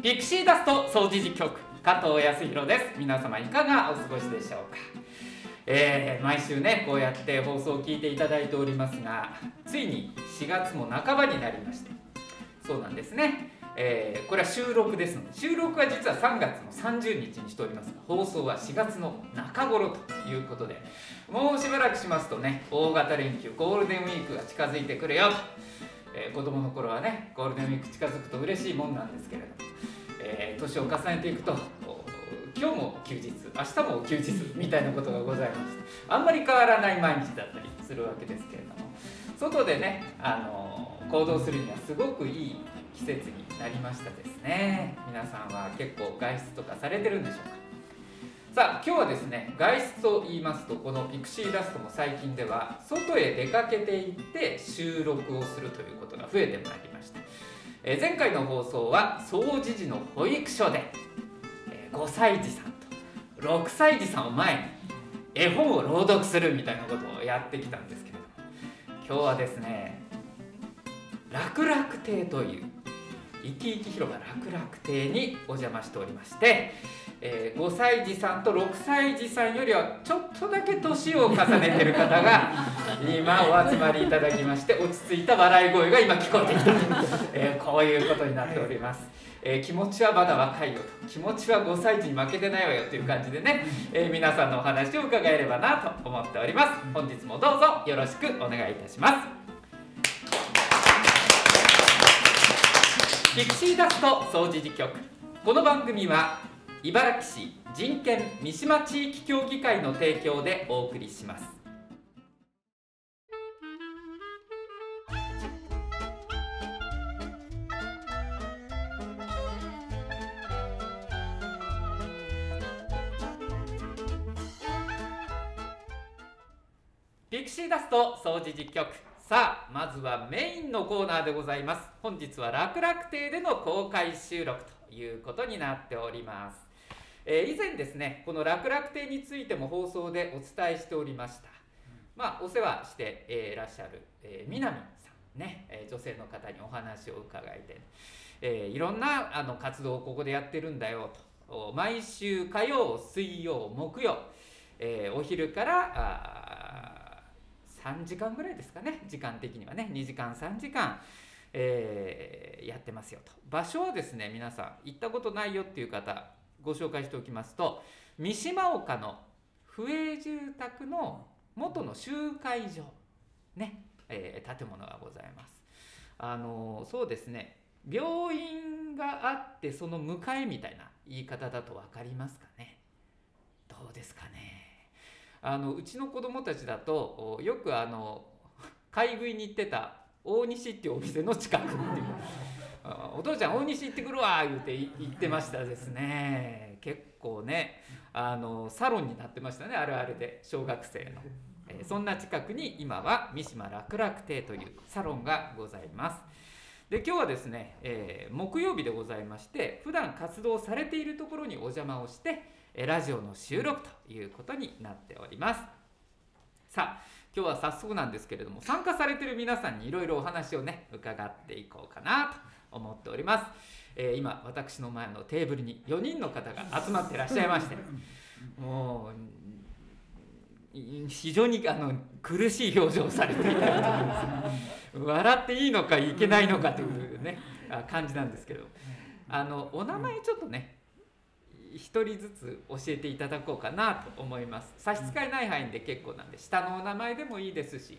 ピクシーダスト掃除時局加藤康弘です。皆様いかがお過ごしでしょうか、えー、毎週ねこうやって放送を聞いていただいておりますがついに4月も半ばになりまして。そうなんですね。えー、これは収録ですので収録は実は3月の30日にしておりますが放送は4月の中頃ということでもうしばらくしますとね大型連休ゴールデンウィークが近づいてくるよ、え、子供の頃はねゴールデンウィーク近づくと嬉しいもんなんですけれども、えー、年を重ねていくと今日も休日明日も休日みたいなことがございましてあんまり変わらない毎日だったりするわけですけれども外でねあの行動するにはすごくいい季節になりましたですね。皆さんは結構外出とかされてるんでしょうか。さあ今日はですね外出と言いますとこのピクシーダストも最近では外へ出かけていって収録をするということが増えてまいりました、えー、前回の放送は掃除時の保育所で、えー、5歳児さんと6歳児さんを前に絵本を朗読するみたいなことをやってきたんですけれども今日はですね楽々亭という生き生き広場楽々亭にお邪魔しておりまして、えー、5歳児さんと6歳児さんよりはちょっとだけ年を重ねてる方が 今お集まりいただきまして落ち着いた笑い声が今聞こえてきた、えー、こういうことになっております。えー、気持ちはまだ若いよ。と気持ちは5歳児に負けてないわよという感じでね、えー、皆さんのお話を伺えればなと思っております。本日もどうぞよろしくお願いいたしますピクシーダスト掃除時局この番組は茨城市人権三島地域協議会の提供でお送りします。ピクシーダスト掃除実局さあまずはメインのコーナーでございます。本日は楽々亭での公開収録ということになっております、えー、以前ですねこの楽々亭についても放送でお伝えしておりました。まあお世話して、えー、いらっしゃる、えー、南さんね、えー、女性の方にお話を伺えて、えー、いろんなあの活動をここでやってるんだよと。毎週火曜水曜木曜、えー、お昼からあ3時間ぐらいですかね。時間的にはね。2時間3時間、えー、やってますよと。場所はですね皆さん行ったことないよっていう方ご紹介しておきますと三島岡の府営住宅の元の集会所ね、えー、建物がございます。あのそうですね。病院があってその向かいみたいな言い方だと分かりますかね。どうですかね。あのうちの子供たちだとよくあの 買い食いに行ってた大西っていうお店の近くっていう。お父ちゃん大西行ってくるわ言うて言ってましたですね。結構ねあのサロンになってましたねあるあるで小学生の、えー、そんな近くに今は三島楽々亭というサロンがございます。で今日はですね、えー、木曜日でございまして普段活動されているところにお邪魔をしてラジオの収録ということになっております。さあ今日は早速なんですけれども参加されてる皆さんにいろいろお話をね伺っていこうかなと思っております、えー、今私の前のテーブルに4人の方が集まってらっしゃいまして もう非常にあの苦しい表情をされていたりとかです。ね笑っていいのかいけないのかというね感じなんですけど。あのお名前ちょっとね1人ずつ教えていただこうかなと思います。差し支えない範囲で結構なんで下のお名前でもいいですし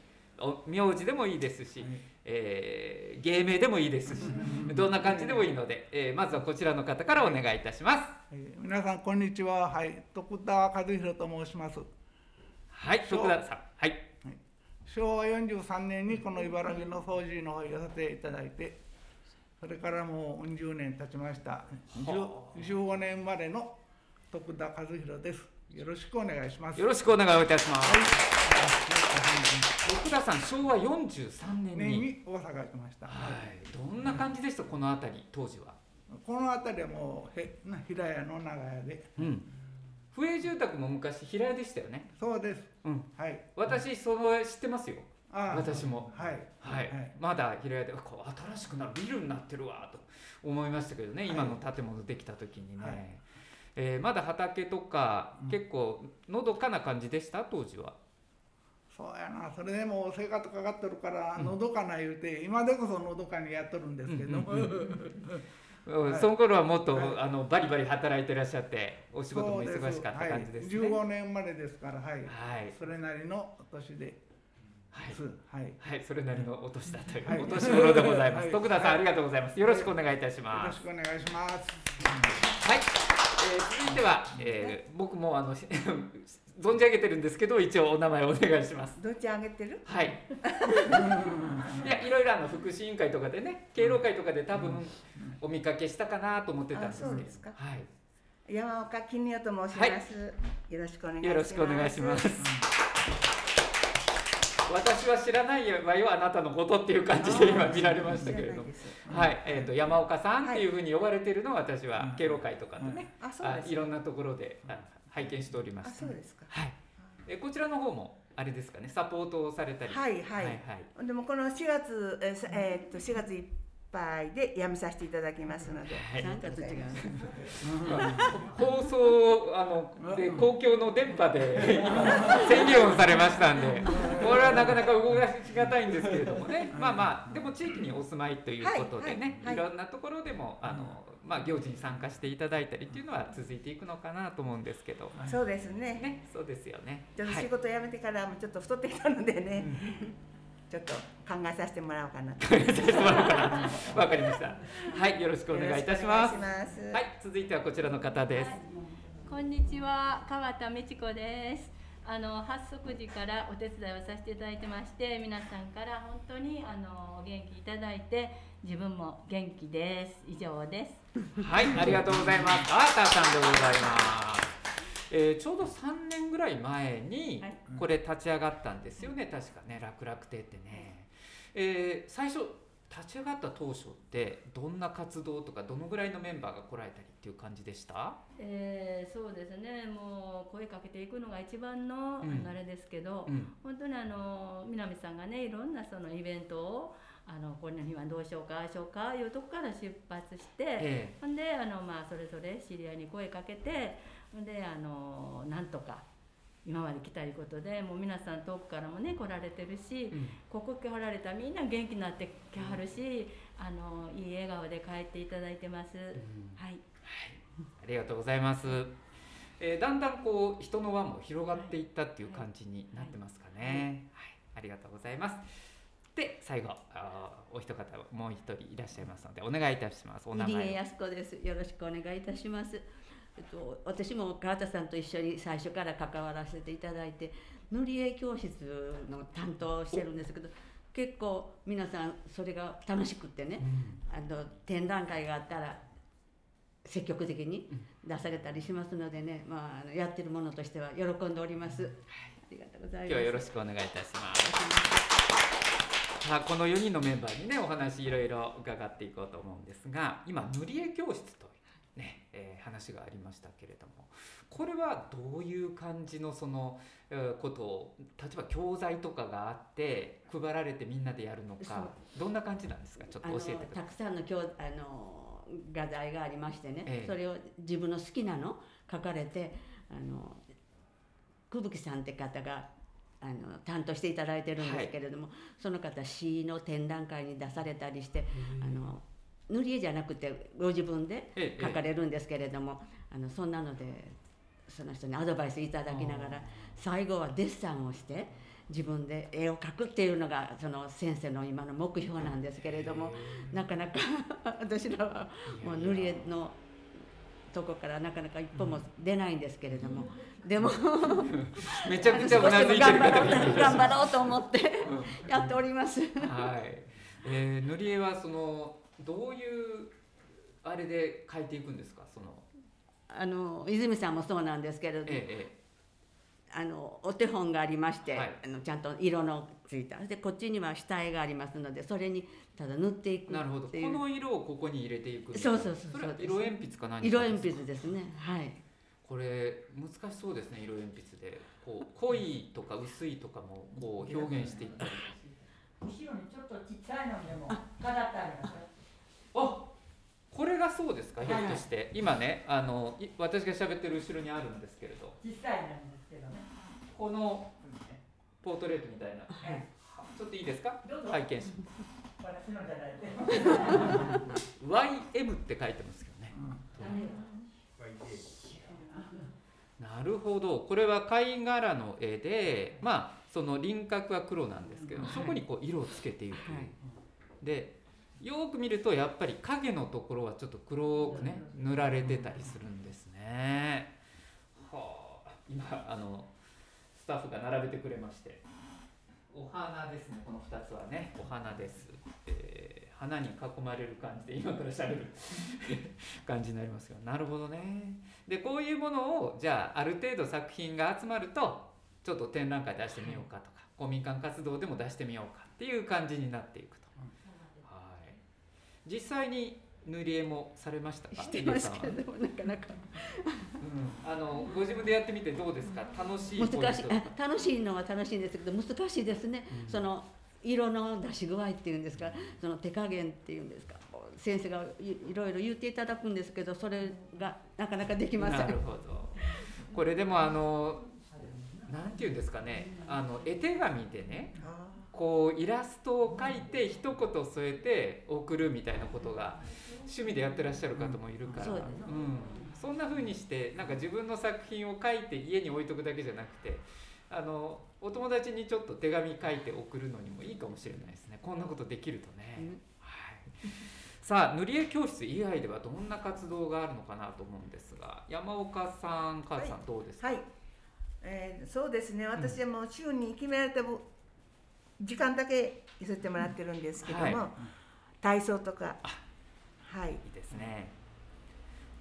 名字でもいいですし、えー、芸名でもいいですし どんな感じでもいいので、えー、まずはこちらの方からお願いいたします、えー、皆さんこんにちは。はい。徳田和弘と申します。はい徳田さん。はい、昭和43年にこの茨城の掃除の方をやさせていただいてそれからもう10年経ちました。15年までの徳田和弘です。よろしくお願いします。よろしくお願いいたします、はい、徳田さん昭和43年に。大阪来ました、はい、どんな感じでした？この辺り当時は。この辺りはもうへ平屋の長屋で、うん。府営住宅も昔平屋でしたよね。そうです、うん、はい。私その知ってますよ。あ私も。はい。はい、まだ平屋でこう新しくなるビルになってるわと思いましたけどね、今の建物できた時にね、はい。えーまだ畑とか、うん。結構のどかな感じでした？当時は。そうやな。それでも生活かかっとるからうん。のどかな言うて、今でこそのどかにやっとるんですけど。も、うんうんうん はい。その頃はもっと、はい。あのバリバリ働いてらっしゃってお仕事も忙しかった感じですね。はい、15年生まれですからはい、はい。それなりのお年ではいすはいはい、それなりのお年だという、はいお年頃でございます。はい徳田さん、はいありがとうございます。よろしくお願いいたしよます。ろしくお願いしますはい、えー続いては、えー僕もあのし 存じ上げてるんですけど、一応お名前お願いします。どっちあげてる？はい。いや、いろいろあの福祉委員会とかでね、敬老会とかで多分お見かけしたかなと思ってたんですけど。あそうですかはい。山岡金代と申します、よろしくお願いしますよろしくお願いします。私は知らないわよあなたのことっていう感じで今見られましたけれども、はい、えっ、ー、と山岡さんっていうふうに呼ばれてるのは私は敬老会とかのね、うん、あいろんなところで拝見しておりまして、はい。えこちらの方もあれですかね。サポートをされたり。はいはい。はいはい、でもこの4月えー、え、っと4月1敗でやめさせていただきますので、なんかと違う。放送あので公共の電波で今議されましたんで。これはなかなか動かしがたいんですけれどもね。まあまあでも地域にお住まいということでね、い、ろんなところでもあの、まあ、行事に参加していただいたりっていうのは続いていくのかなと思うんですけど、そうですね。ねそうですよね。ちょっと仕事辞めてからもちょっと太ってきたのでね、ちょっと考えさせてもらおうかなとわかりました。はい、よろしくお願いいたします。いしますはい、続いてはこちらの方です。こんにちは、川田美智子です。あの発足時からお手伝いをさせていただいてまして、皆さんから本当にあの元気いただいて、自分も元気です。以上です。はい、ありがとうございます。アーターさんでございます。えーちょうど3年ぐらい前にはい。これ立ち上がったんですよね、確かね楽々亭ってね、えー最初立ち上がった当初ってどんな活動とかどのぐらいのメンバーが来られたりっていう感じでした？えーそうですね、もう声かけていくのが一番の、うん。あれですけど、うん。本当にあの南さんがねいろんなそのイベントをあのこの日はどうしようかああしようかいうとこから出発して、え。ほんであの、まあ、それぞれ知り合いに声かけてであのなんとか今まで来たいことでもう皆さん遠くからもね来られてるし、うんここ来られたらみんな元気になってきはるし、あのいい笑顔で帰っていただいてます。はいありがとうございます。えーだんだんこう人の輪も広がっていったっていう感じになってますかね。はい、ありがとうございます。で最後あーお一方もう一人いらっしゃいますのでお願いいたします。お名入江。康子です。よろしくお願いいたします。えっと、私も川田さんと一緒に最初から関わらせていただいて塗り絵教室の担当をしてるんですけど結構皆さんそれが楽しくってねあの展覧会があったら積極的に出されたりしますのでね、まあやってるものとしては喜んでおります。ありがとうございます。今日はよろしくお願いいたします。さあこの4人のメンバーにねお話いろいろ伺っていこうと思うんですが今塗り絵教室というね、えー話がありましたけれどもこれはどういう感じのその、えーことを例えば教材とかがあって配られてみんなでやるのかどんな感じなんですか？ちょっと教えてください。たくさんの教あの画材がありましてね、ええ。それを自分の好きなの書かれてあの久吹さんって方があの担当していただいてるんですけれども、その方詩の展覧会に出されたりしてあの塗り絵じゃなくてご自分でええ。書かれるんですけれども、あのそんなのでその人にアドバイスいただきながら最後はデッサンをして自分で絵を描くっていうのがその先生の今の目標なんですけれどもなかなか 私らはもう塗り絵のとこからなかなか一歩も出ないんですけれども、でも めちゃくちゃうなずいてる頑張ろうと思って やっております。はい、えー塗り絵はそのどういうあれで描いていくんですか？その、あの泉さんもそうなんですけれども、ええあのお手本がありまして、はい。あのちゃんと色のついた。でこっちには下絵がありますのでそれにただ塗っていくえなるほど。この色をここに入れていくそうそうそうれはそう色鉛筆か何か色ですか？鉛筆ですね。はい。これ難しそうですね色鉛筆で。こう濃いとか薄いとかもこう表現していったり。後ろにちょっとちっちゃいのでも飾ってありますよあこれがそうですかひょはいっとして、今ねあのい私が喋ってる後ろにあるんですけれど。小さいなんですけどね。このポートレートみたいな。はい。ちょっといいですか？拝見し私のじゃない。で YM って書いてますけどね。なるほど。これは貝殻の絵でまあその輪郭は黒なんですけど、はい。そこにこう色をつけていく、はい。でよーく見るとやっぱり影のところはちょっと黒くね塗られてたりするんですね。はあ。今あのスタッフが並べてくれまして。お花ですねこの2つはね。お花です、えー花に囲まれる感じで今からしゃべる。感じになりますよ。なるほどね。でこういうものをじゃあある程度作品が集まるとちょっと展覧会出してみようかとか、公民館活動でも出してみようかっていう感じになっていくと、はい実際に塗り絵もされましたか？してますけどなかなか。うん、あのご自分でやってみてどうですか？楽しい難しい。楽しいのは楽しいんですけど難しいですね、うん。その色の出し具合っていうんですか？その手加減っていうんですか？先生がいいろいろ言っていただくんですけどそれがなかなかできません。なるほど。これでもあのなんていうんですかね。あの絵手紙でねこうイラストを描いて一言添えて送るみたいなことが趣味でやってらっしゃる方もいるから、そうですうん、そんな風にしてなんか自分の作品を書いて家に置いとくだけじゃなくてあのお友達にちょっと手紙書いて送るのにもいいかもしれないですね。こんなことできるとね。うん。はい。さあ塗り絵教室以外ではどんな活動があるのかなと思うんですが山岡さん母さんどうですか、はい、えーそうですね。私はもう週に決められた分時間だけさせてもらってるんですけども、はい。体操とか。はい。いいですね。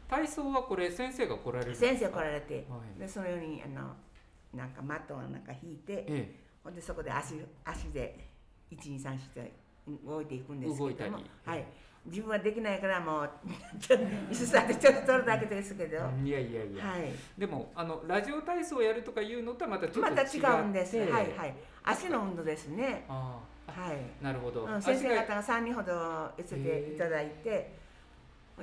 体操はこれ先生が来られる先生来られてはい。でそのようにあのなんかマットをなんか引いてえほんでそこで足足で1234って動いていくんですけども、はい、自分はできないからもう ちょっと椅子座ってちょっと取るだけですけど、えいやいやいや、はい、でもあのラジオ体操をやるとかいうのとはまたちょっと違また違うんです、はいはい、足の運動ですね、ああはい、なるほど、うん、先生方が3人ほど寄せていただいて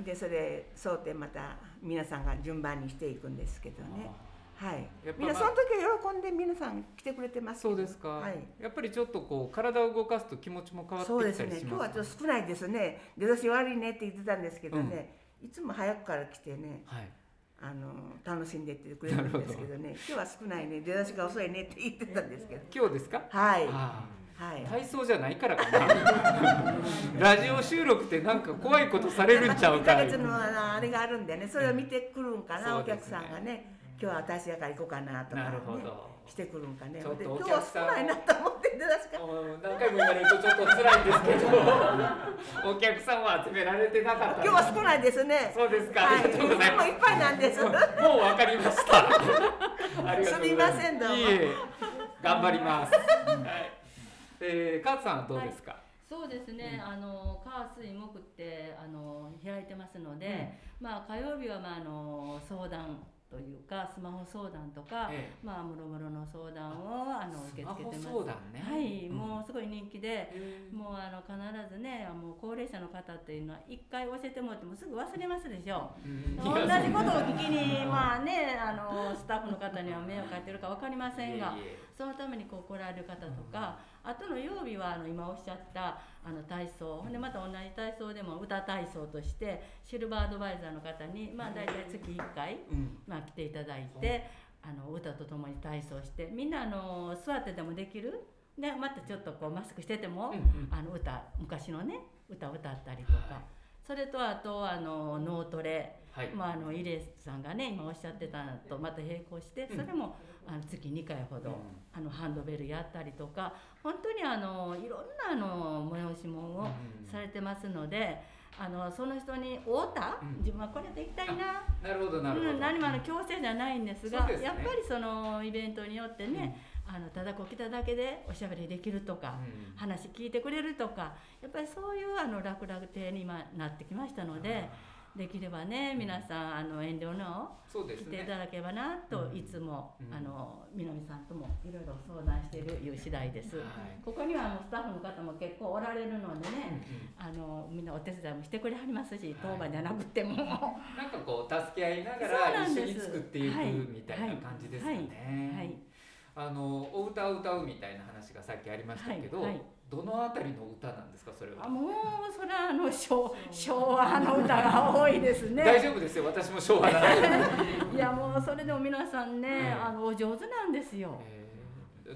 でそれ争点また皆さんが順番にしていくんですけどねはい。やっぱみんなまあその時は喜んで皆さん来てくれてますそうですか、はい。やっぱりちょっとこう体を動かすと気持ちも変わってそうですきたりしね。今日はますちょっと少ないですね。出だし悪いねって言ってたんですけどね、いつも早くから来てね。はい。あの楽しんでってくれるんですけどね。今日は少ないね。出だしが遅いねって言ってたんですけど。今日ですか？はい。あはい。あ体操じゃないからかな。ラジオ収録ってなんか怖いことされるんちゃう1かいヶ月のあのあれがあるんでね。それを見てくるんかな、うんお客さんがね今日は私やから行こうかなとか、ね、なるほど。してくるんかね。ちょっとおで今日は客さん少ないなと思って出だしがうん何回も言われるとちょっと辛いんですけど。お客さんは集められてなかった。今日は少ないですね。そうですか、はい。ありがとうございます。もういっぱいなんです。もうわかりました。ありがとうございます。すみませんどうも。頑張ります。はい。えー、カーツさんはどうですか？そうですね、あの火水木ってあの開いてますので、まあ火曜日はまああの相談というかスマホ相談とか、えまあもろもろの相談をあの受け付けてます。スマホ相談ね。はい、うん。もうすごい人気で。え。もうあの必ずねもう高齢者の方っていうのは一回教えてもらってもすぐ忘れますでしょ。うん。同じことを聞きにまあねあのスタッフの方には迷惑かけてるか分かりませんがそのためにこう来られる方とか、あとの曜日はあの今おっしゃったあの体操。ほんでまた同じ体操でも歌体操としてシルバーアドバイザーの方にまあ大体月1回、うん。まあ、来ていただいてあの歌とともに体操してみんなあの座ってでもできる？でまたちょっとこうマスクしてても、あの歌昔のね歌を歌ったりとか、それとあとあの脳トレ、はい。まあ、あのイレさんがね今おっしゃってたのとまた並行してそれも、あの月2回ほど、うん。あのハンドベルやったりとか本当にあのいろんなあの催し物をうん。されてますので。あのその人に会うた、うん。自分はこれで行きたいな？なるほどなるほど。うん、何もあの強制じゃないんですがね。やっぱりそのイベントによってね、あのただこう来ただけでおしゃべりできるとか、うん。話聞いてくれるとかやっぱりそういうあの楽々亭に今なってきましたのでできればね皆さんあの遠慮のそうですね。来ていただければなとうん。いつも、うん。あの南さんともいろいろ相談しているいう次第です。はい。ここにはあのスタッフの方も結構おられるのでうんね、あのみんなお手伝いもしてくれはりますし、当番じゃなくても。なんかこう助け合いながら一緒に作っていくはい。みたいな感じですかね。はい。あのお歌を歌うみたいな話がさっきありましたけど、はい。はいどのあたりの歌なんですかそれは？あもうそれはあの昭昭和の歌が多いですね。大丈夫ですよ私も昭和なので。いやもうそれでも皆さんね、ええあのお上手なんですよ。えー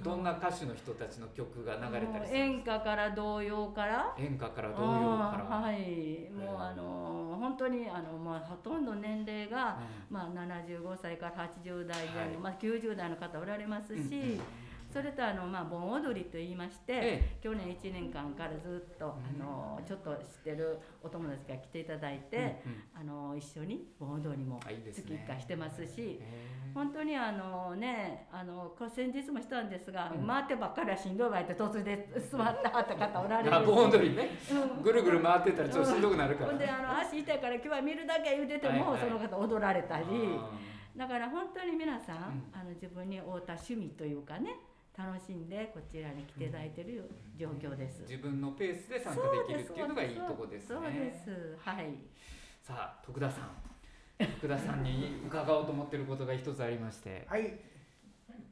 どんな歌手の人たちの曲が流れたりするん演ですか？歌から童謡から。演歌から童謡から。はい、もうあの本当にあのまあほとんど年齢が、まあ75歳から80代前後、はいまあ90代の方おられますし、うんうんそれとあのまあ盆踊りと言いまして、え去年1年間からずっとあのちょっと知ってるお友達が来ていただいて、うんうん。あの一緒に盆踊りも月ね。1回してますし。えー本当にあのねあの先日もしたんですが、うん。回ってばっかりはしんどいわいって突然座ったはった方おられる。盆踊りね。うん。ぐるぐる回ってたらちょっとしんどくなるから。ほんであの足痛いから今日は見るだけ言うてても、はいはい。その方踊られたり。あだから本当に皆さん、うん。あの自分に合うた趣味というかね楽しんでこちらに来ていただいている状況です。ー自分のペースで参加できるっていうのがいいとこですね。そうです。はい。さあ徳田さん。徳田さんに伺おうと思ってることが一つありまして。はい。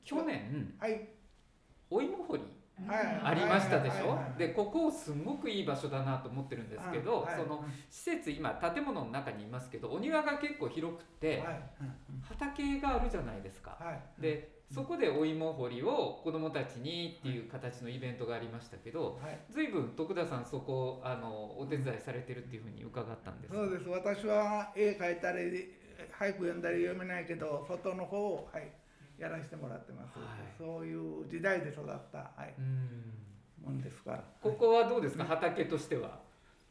去年はい。お芋掘りはい。ありましたでしょ？でここすごくいい場所だなと思ってるんですけど、はい。その施設今建物の中にいますけどお庭が結構広くて、はい。畑があるじゃないですか。はい。でそこでお芋掘りを子どもたちにっていう形のイベントがありましたけどはい。随分徳田さんそこあのお手伝いされてるっていうふうに伺ったんですそうです。私は絵描いたり俳句読んだり読めないけど外の方を、はい、やらせてもらってます、はい。そういう時代で育った、はい、うん。もんですから。ここはどうですか？畑としては。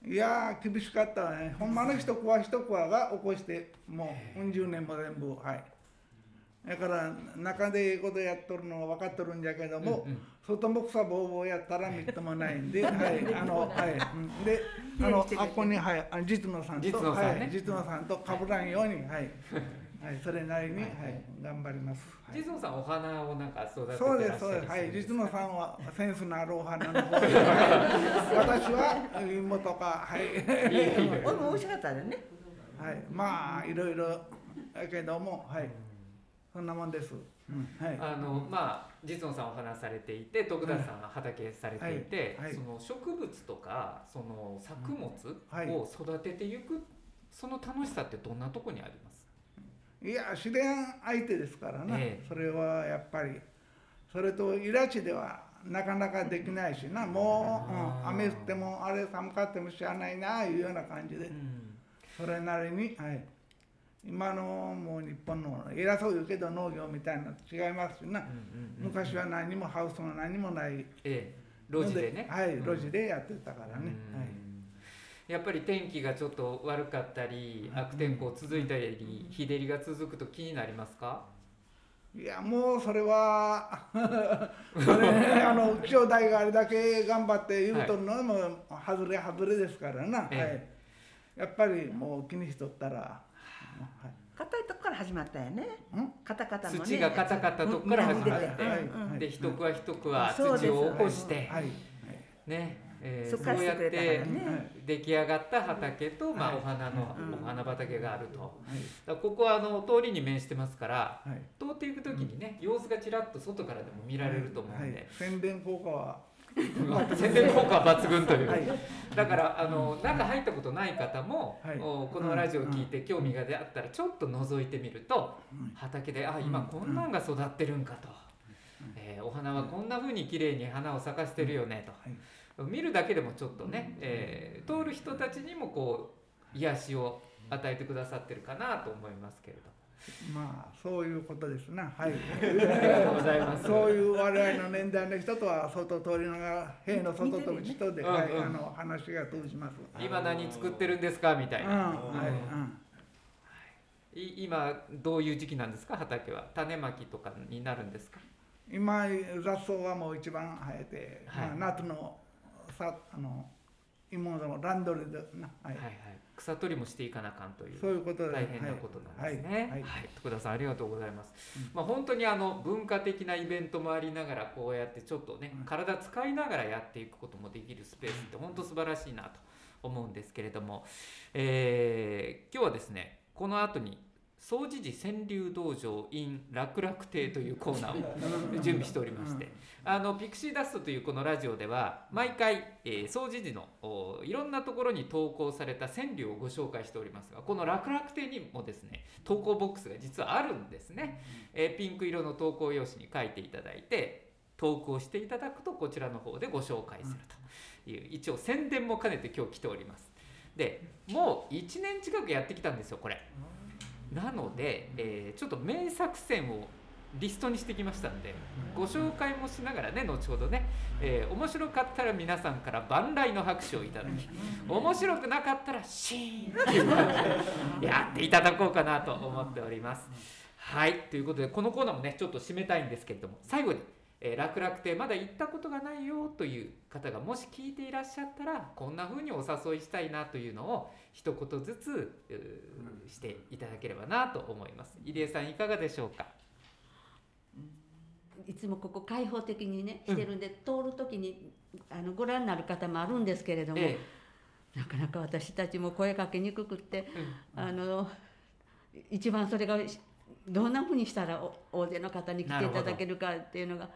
いやー厳しかったわね。ほんまの一コア一コアが起こしてもううん十年も全部はいだから中でええことやっとるのは分かっとるんじゃけども、うんうん。外も草ぼうぼうやったらみっともないんで、はい、あの、はい、うん。で、あの、あっこに、はい、あ実野さんと、実野さんね。はい、実野さんと被らんように、はい。はい、それなりに、はい、頑張ります。はい。実野さんお花をなんか育ててらっしゃそうるです、そうです、はい、実野さんはセンスのあるお花の方で、はい。私は芋とか、はい。いえいえお芋美味しかったでね。はい、まあ、いろいろ、だけども、はい、そんなもんです。うん、はい。あのまあ実野さんお話されていて徳田さんは畑されていて、はい。はい。その植物とかその作物はい。を育てていくその楽しさってどんなとこにあります、いや自然相手ですからな、ええ。それはやっぱりそれとイラチではなかなかできないしな。もう、うん、雨降ってもあれ寒かっても知らないないうような感じで。それなりに、はい、今のもう日本の偉そう言うけど農業みたいな違いますしな、昔は何もハウスも何もない。ええ路地でね。はいうん。路地でやってたからね、うん。はい。やっぱり天気がちょっと悪かったり悪天候続いたり日照りが続くと気になりますか？いやもうそれは それあの気象台があれだけ頑張って言うとるのはもう外れ外れですからな、えはい、やっぱりもう気にしとったら、はい硬いとこから始まったよね。ん。カタカタのね。土が硬かったとこから始まって、で一区は一区は土を起こして、はい。はい。ね、えーそうやっして出来上がった畑と、まあ、はい。お花の、うん。お花畑があると。ここはあの通りに面してますからはい。通っていく時にね、様子がちらっと外からでも見られると思うんはい。で、宣伝効果は 宣伝効果は抜群という、はい。だからあの中入ったことない方も、はい。おこのラジオを聞いて興味があったらちょっと覗いてみると、うん。畑であ今こんなんが育ってるんかと、えーお花はこんな風に綺麗に花を咲かせてるよねと、見るだけでもちょっとね、えー通る人たちにもこう癒しを与えてくださってるかなと思いますけれど。まあそういうことですな。はい。ありがとうございます。そういう我々の年代の人とは外通りながら塀の外と内とで、うんうん。はい、あの話が通じます。今何作ってるんですか？みたいうん、な。はい、うん。い。今どういう時期なんですか？畑は。種まきとかになるんですか？今雑草はもう一番生えて、はい。まあ、夏のさあの妹のランドリーでな、はい。はいはい、草取りもしていかなあかんというそういうことで大変なことなんですね。はい。い、ははい。徳田さんありがとうございます。うん。まあ本当にあの文化的なイベントもありながらこうやってちょっとね、うん。体使いながらやっていくこともできるスペースって本当素晴らしいなと思うんですけれども、えー今日はですねこの後に総持寺川柳道場 in 楽々亭というコーナーを準備しておりまして、あのピクシーダストというこのラジオでは毎回、えー、総持寺のおいろんなところに投稿された川柳をご紹介しておりますがこの楽々亭にもですね投稿ボックスが実はあるんですね、えーピンク色の投稿用紙に書いていただいて投稿していただくとこちらの方でご紹介するという一応宣伝も兼ねて今日来ております。でもう1年近くやってきたんですよこれなので、えーちょっと名作選をリストにしてきましたんでご紹介もしながらね後ほどね、えー面白かったら皆さんから万来の拍手をいただき面白くなかったらシーンっていう感じでやっていただこうかなと思っております。はい。ということでこのコーナーもねちょっと締めたいんですけれども最後に、えー楽々亭まだ行ったことがないよという方がもし聞いていらっしゃったらこんな風にお誘いしたいなというのを一言ずつしていただければなと思います。入江さんいかがでしょうか？いつもここ開放的にねしてるんで、通る時にあのご覧になる方もあるんですけれども、えなかなか私たちも声かけにくくってえうん。あの一番それがしどんなふうにしたらお大勢の方に来ていただけるかっていうのが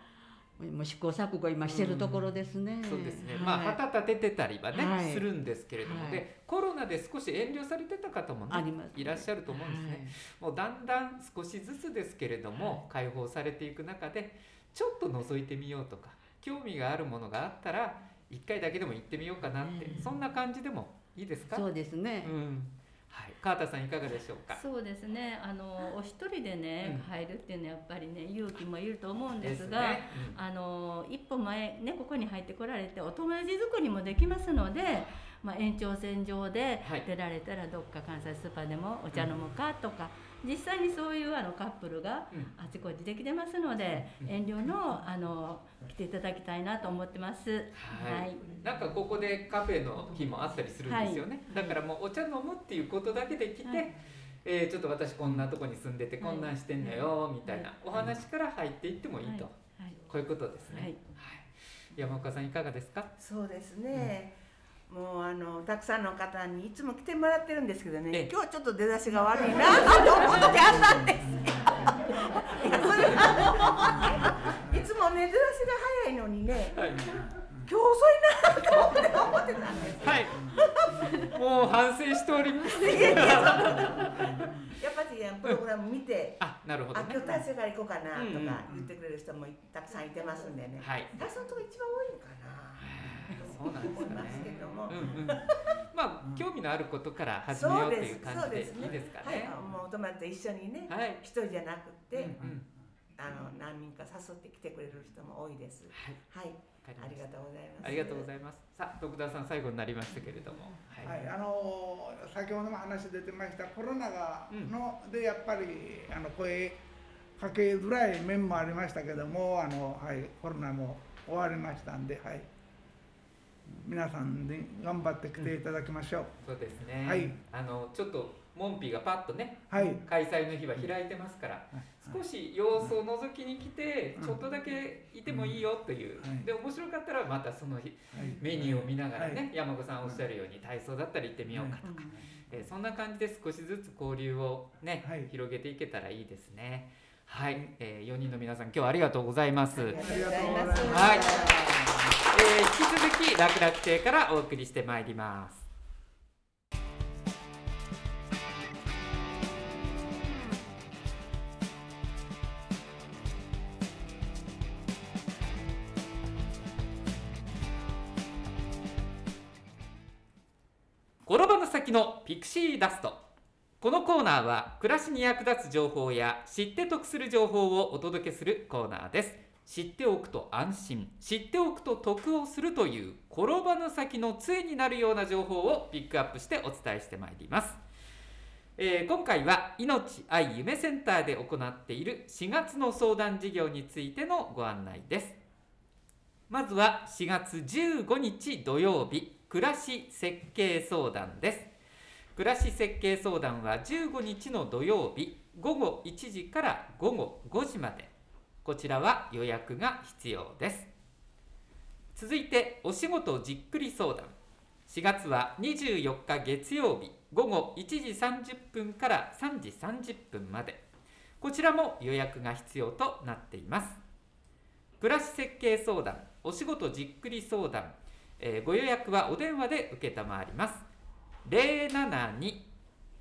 もう試行錯誤今してるところですね。そうですね、はい。まあ旗立ててたりはね、はい。するんですけれども、はい。でコロナで少し遠慮されてた方もねありますいらっしゃると思うんですね、もうだんだん少しずつですけれども、解放されていく中でちょっと覗いてみようとか興味があるものがあったら1回だけでも行ってみようかなって、うんそんな感じでもいいですか？そうですね。うんはい、川田さんいかがでしょうか？そうですね。あのお一人でね、うん。入るっていうのはやっぱりね勇気もいると思うんですね。があの一歩前ねここに入ってこられてお友達作りもできますので、まあ、延長線上ではい。出られたらどっか関西スーパーでもお茶飲むかとか、実際にそういうあのカップルがうん。あちこちできてますので、うん。遠慮のあの来ていただきたいなと思ってます。はい。はい。なんかここでカフェの日もあったりするんですよね、だからもうお茶飲むっていうことだけで来て、はい。えーちょっと私こんなとこに住んでてはい。こんなんしてんのよみたいなお話から入っていってもいいと、はい。こういうことですね、はい。山岡さんいかがですか？そうですね、もうあのたくさんの方にいつも来てもらってるんですけどね、ええ。今日はちょっと出だしが悪いなと思う時あったんですいやそれはいつもね出だしが早いのにねはい、今日遅いなと思って思ってたんですはい、もう反省しております。やっぱりプログラム見て、あなるほどね。あ今日達成から行こうかなとうんうんか言ってくれる人もたくさんいてますんでね、はい。私のとこ一番多いのかなそうなんです思いますかねけども、うんうん、まあ興味のあることから始めようっていう感じでいいですかね。はい、もうお友達と一緒にね、はい、一人じゃなくて、うんうん。あの何人か誘ってきてくれる人も多いです。はい。はい、ありがとうございます。ありがとうございます。さあ徳田さん最後になりましたけれども。はい、あの先ほども話出てましたコロナがの、でやっぱりあの声かけづらい面もありましたけどもあの、はい、コロナも終わりましたんで、はい、皆さんで頑張って来ていただきましょう。そうですね。はい。あのちょっと門扉がパッとね、はい、開催の日は開いてますから、少し様子を覗きに来て、うん。ちょっとだけいてもいいよという、はい。で面白かったらまたその日はい。メニューを見ながらね、はい。山子さんおっしゃるように体操だったら行ってみようかとか、えーそんな感じで少しずつ交流をね、はい。広げていけたらいいですね。はい、えー、4人の皆さん今日はありがとうございます。ありがとうございます。はいえー引き続き楽々亭からお送りしてまいります。転ばぬ先のピクシーダストこのコーナーは暮らしに役立つ情報や知って得する情報をお届けするコーナーです知っておくと安心。知っておくと得をするという転ばぬ先の杖になるような情報をピックアップしてお伝えしてまいります、えー今回は命愛夢センターで行っている4月の相談事業についてのご案内です。まずは4月15日土曜日暮らし設計相談です。暮らし設計相談は15日の土曜日午後1時から午後5時まで。こちらは予約が必要です。続いてお仕事じっくり相談。4月は24日月曜日午後1時30分から3時30分まで。こちらも予約が必要となっています。暮らし設計相談お仕事じっくり相談、えーご予約はお電話で承ります。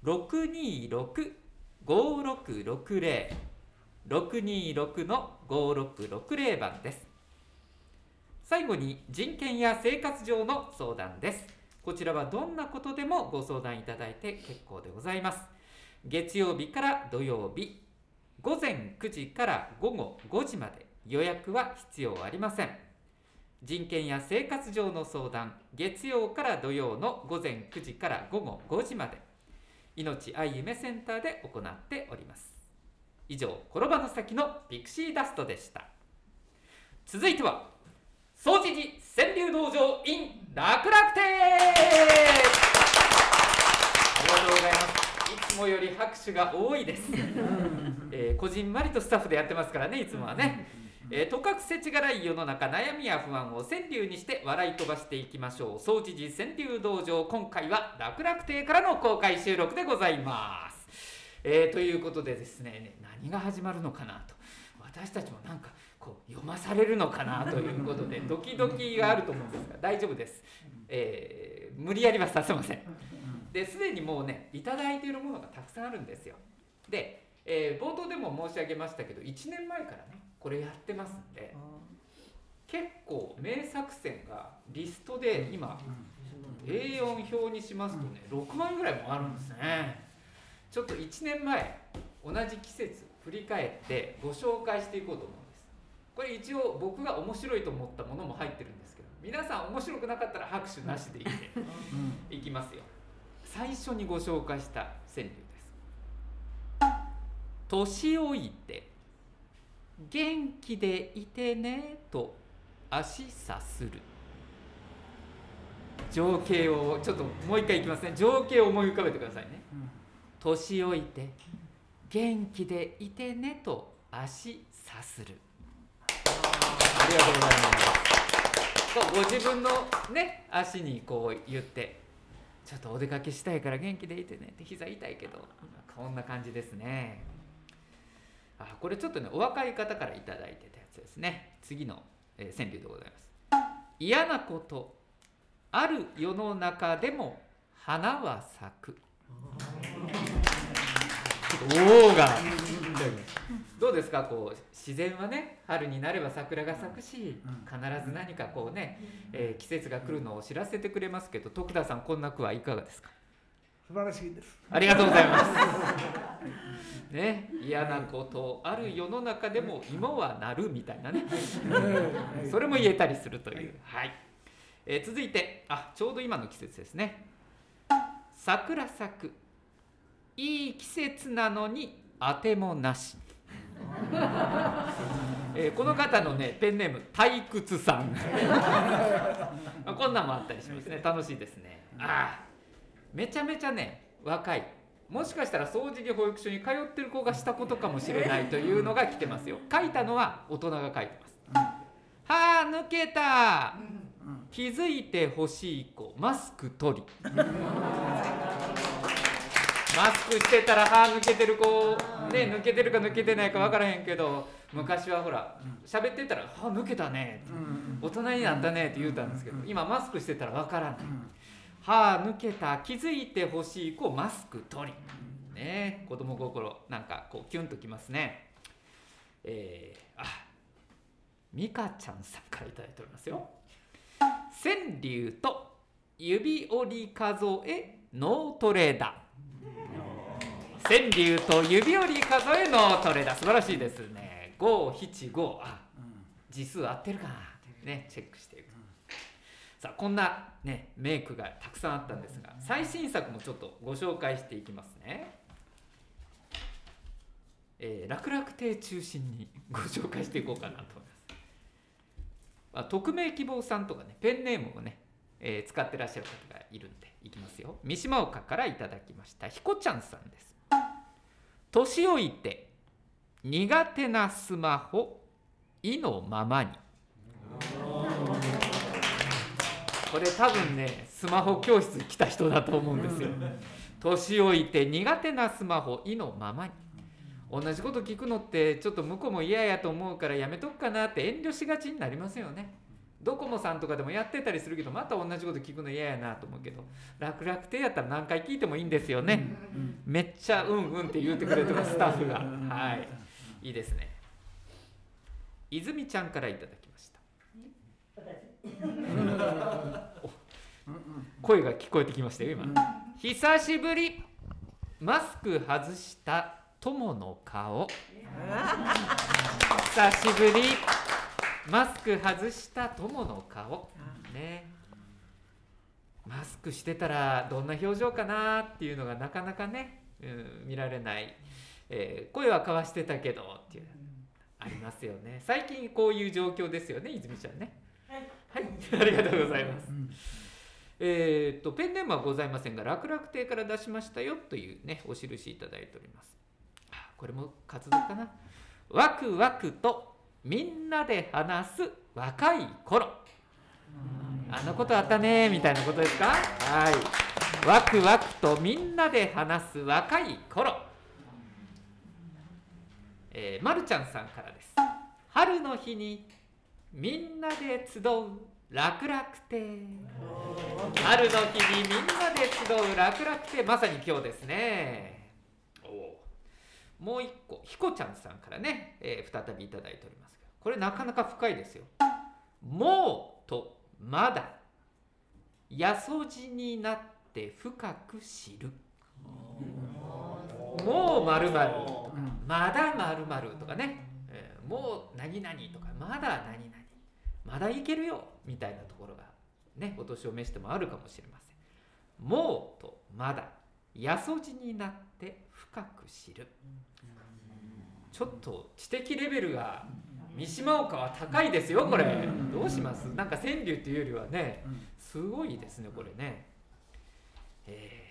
072-626-5660 626の5660番です。最後に人権や生活上の相談です。こちらはどんなことでもご相談いただいて結構でございます。月曜日から土曜日午前9時から午後5時まで予約は必要ありません。人権や生活上の相談月曜から土曜の午前9時から午後5時まで命愛夢センターで行っております。以上転ばの先のピクシーダストでした。続いては総知事川柳道場 in 楽楽亭。ありがとうございます。いつもより拍手が多いです、えーこじんまりとスタッフでやってますからねいつもはね。えー、とかくせちがらい世の中悩みや不安を川柳にして笑い飛ばしていきましょう。総知事川柳道場今回は楽々亭からの公開収録でございます、えーということでですねね何が始まるのかなと。私たちもなんかこう読まされるのかなということで ドキドキがあると思うんですが大丈夫です、えー無理やりはさせません。ですでにもうねいただいているものがたくさんあるんですよ。で、えー冒頭でも申し上げましたけど1年前からねこれやってますんで結構名作戦がリストで今 A4 表にしますとね6万ぐらいもあるんですねちょっと1年前同じ季節振り返ってご紹介していこうと思うんです。これ一応僕が面白いと思ったものも入ってるんですけど皆さん面白くなかったら拍手なしでいいんで いきますよ。最初にご紹介した川柳です年老いて元気でいてねと足さする。情景をちょっともう一回いきますね。情景を思い浮かべてくださいね年老いて元気でいてねと足さする。ありがとうございます。ご自分のね足にこう言ってちょっとお出かけしたいから元気でいてねって膝痛いけどこんな感じですね。あこれちょっとねお若い方からいいてたやつですね。次の、えー川柳でございます。嫌なことある世の中でも花は咲く。おおがどうですかこう自然はね春になれば桜が咲くし必ず何かこうね、えー季節が来るのを知らせてくれますけど徳田さんこんな句はいかがですか？素晴らしいですありがとうございます。ね、嫌なことある世の中でも芋はなるみたいなね。それも言えたりするという。はい。えー続いて、あ、ちょうど今の季節ですね。桜咲く。いい季節なのにあてもなし。えーこの方のねペンネーム退屈さん。ま あこんなんもあったりしますね。楽しいですね。ああめちゃめちゃね若い。もしかしたら掃除機保育所に通ってる子がしたことかもしれないというのが来てますよ。書いたのは大人が書いてます。はあ抜けた。気づいてほしい子マスク取り。マスクしてたら歯抜けてる子。ね抜けてるか抜けてないか分からへんけど昔はほら喋ってたら歯抜けたね。大人になったねって言うたんですけど今マスクしてたら分からない。歯抜けた。気づいてほしい子マスク取り。ね子供心なんかこうキュンときますね。えー、あミカちゃんさんからいただいておりますよ。川柳と指折り数え脳トレだ川柳と指折り数え脳トレだ素晴らしいですね575あ字数合ってるかなてねチェックしていくさあこんなねメイクがたくさんあったんですが最新作もちょっとご紹介していきますね。えー楽々亭中心にご紹介していこうかなと思います。まあ、匿名希望さんとかねペンネームをねえー使ってらっしゃる方がいるんでいきますよ三島岡からいただきましたひこちゃんさんです年老いて苦手なスマホ意のままに。これ多分ねスマホ教室来た人だと思うんですよ。年老いて苦手なスマホ意のままに。同じこと聞くのってちょっと向こうも嫌やと思うからやめとくかなって遠慮しがちになりますよね。ドコモさんとかでもやってたりするけどまた同じこと聞くの嫌やなと思うけど楽々亭やったら何回聞いてもいいんですよね、めっちゃうんうんって言ってくれてますスタッフが。はい。いいですね。泉ちゃんからいただきました。お声が聞こえてきましたよ今。久しぶり。マスク外した友の顔。久しぶりマスク外した友の顔。ね。マスクしてたらどんな表情かなっていうのがなかなかね、うん、見られない、えー声は交わしてたけどっていうありますよね。最近こういう状況ですよね泉ちゃんね。はい、ありがとうございます、えーっとペンネームはございませんが楽々亭から出しましたよというねお印いただいております。あこれも活動かな。ワクワクとみんなで話す若い頃。あのことあったねみたいなことですか？はい。ワクワクとみんなで話す若い頃。えー、まるちゃんさんからです。春の日にみんなで集う楽々亭。春の日にみんなで集う楽々亭。まさに今日ですね。おもう一個ひこちゃんさんからね、えー再びいただいておりますけどこれなかなか深いですよ。もうとまだやそじになって深く知る。もうまるまるまだまるまるとかね、えーもう何々とかまだ何々まだいけるよみたいなところがねお年を召してもあるかもしれません。もうとまだやそじになって深く知る。ちょっと知的レベルが三島岡は高いですよこれ。どうします？なんか川柳っていうよりはねすごいですねこれね。え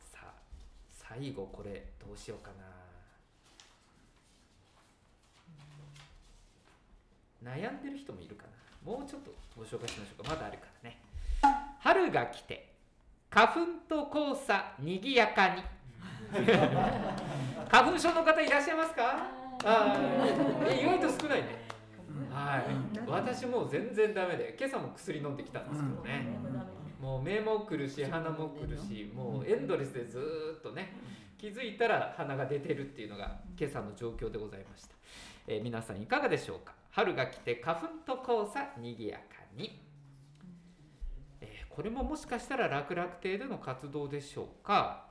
ー、さあ最後これどうしようかな。悩んでる人もいるかな。もうちょっとご紹介しましょうか。まだあるからね。春が来て花粉と黄砂にぎやかに。花粉症の方いらっしゃいますか？あ意外と少ないね。はい。私もう全然ダメで今朝も薬飲んできたんですけどね。もう目も来るし鼻も来るしもうエンドレスでずーっとね気づいたら鼻が出てるっていうのが今朝の状況でございました、えー皆さんいかがでしょうか？春が来て花粉と黄砂にぎやかに、えーこれももしかしたら楽々亭での活動でしょうか、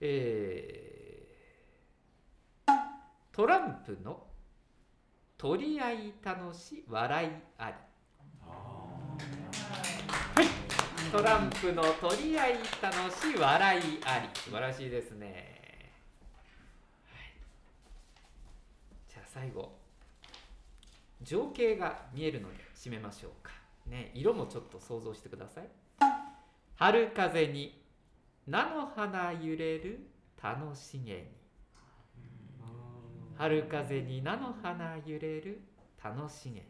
えートランプの取り合い楽し笑いあり。トランプの取り合い楽し笑いあり。素晴らしいですね、はい、じゃあ最後情景が見えるので締めましょうか。ね色もちょっと想像してください。春風に菜の花揺れる楽しげに春風に菜の花揺れる。楽しげ、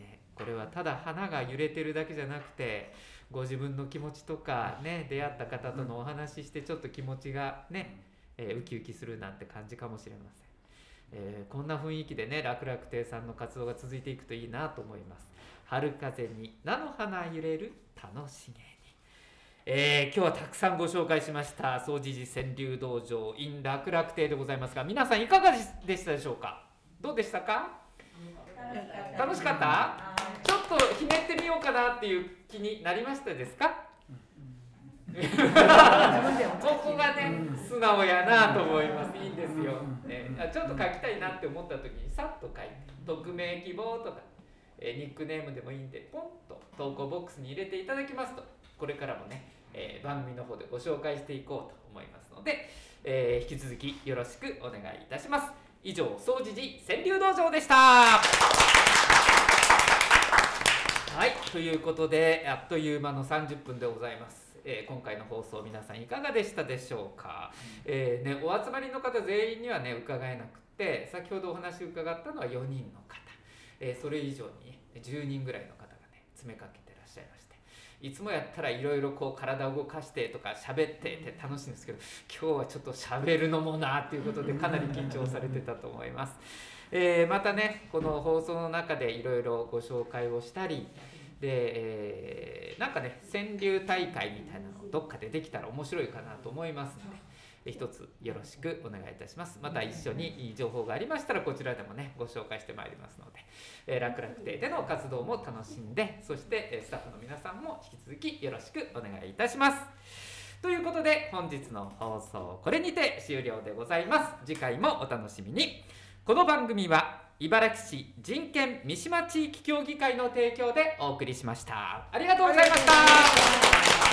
ね、これはただ花が揺れてるだけじゃなくてご自分の気持ちとかね出会った方とのお話ししてちょっと気持ちがね、えーウキウキするなんて感じかもしれません、えーこんな雰囲気でね楽々亭さんの活動が続いていくといいなと思います。春風に菜の花揺れる。楽しげ。にえー今日はたくさんご紹介しました。総持寺川柳道場 in 楽々亭でございますが皆さんいかがでしたでしょうか？どうでしたか？楽しかった？ちょっとひねってみようかなっていう気になりましたですか？ここがね素直やなと思います。いいんですよ、ねあちょっと書きたいなって思った時にさっと書いて匿名希望とか、えーニックネームでもいいんでポンと投稿ボックスに入れていただきますとこれからもね、えー番組の方でご紹介していこうと思いますので、えー引き続きよろしくお願いいたします。以上総持寺川柳道場でした。はいということであっという間の30分でございます、えー今回の放送皆さんいかがでしたでしょうか、えーね、お集まりの方全員にはね伺えなくって先ほどお話伺ったのは4人の方、えーそれ以上に10人ぐらいの方がね詰めかけてらっしゃいましていつもやったらいろいろこう体を動かしてとか喋ってって楽しいんですけど今日はちょっと喋るのもなっていうことでかなり緊張されてたと思います。えーまたねこの放送の中でいろいろご紹介をしたりで、えーなんかね川柳大会みたいなのどっかでできたら面白いかなと思いますので。一つよろしくお願いいたします。また一緒に情報がありましたらこちらでもねご紹介してまいりますので、えー楽々亭での活動も楽しんでそしてスタッフの皆さんも引き続きよろしくお願いいたします。ということで本日の放送これにて終了でございます。次回もお楽しみに。この番組は茨城市人権三島地域協議会の提供でお送りしました。ありがとうございました。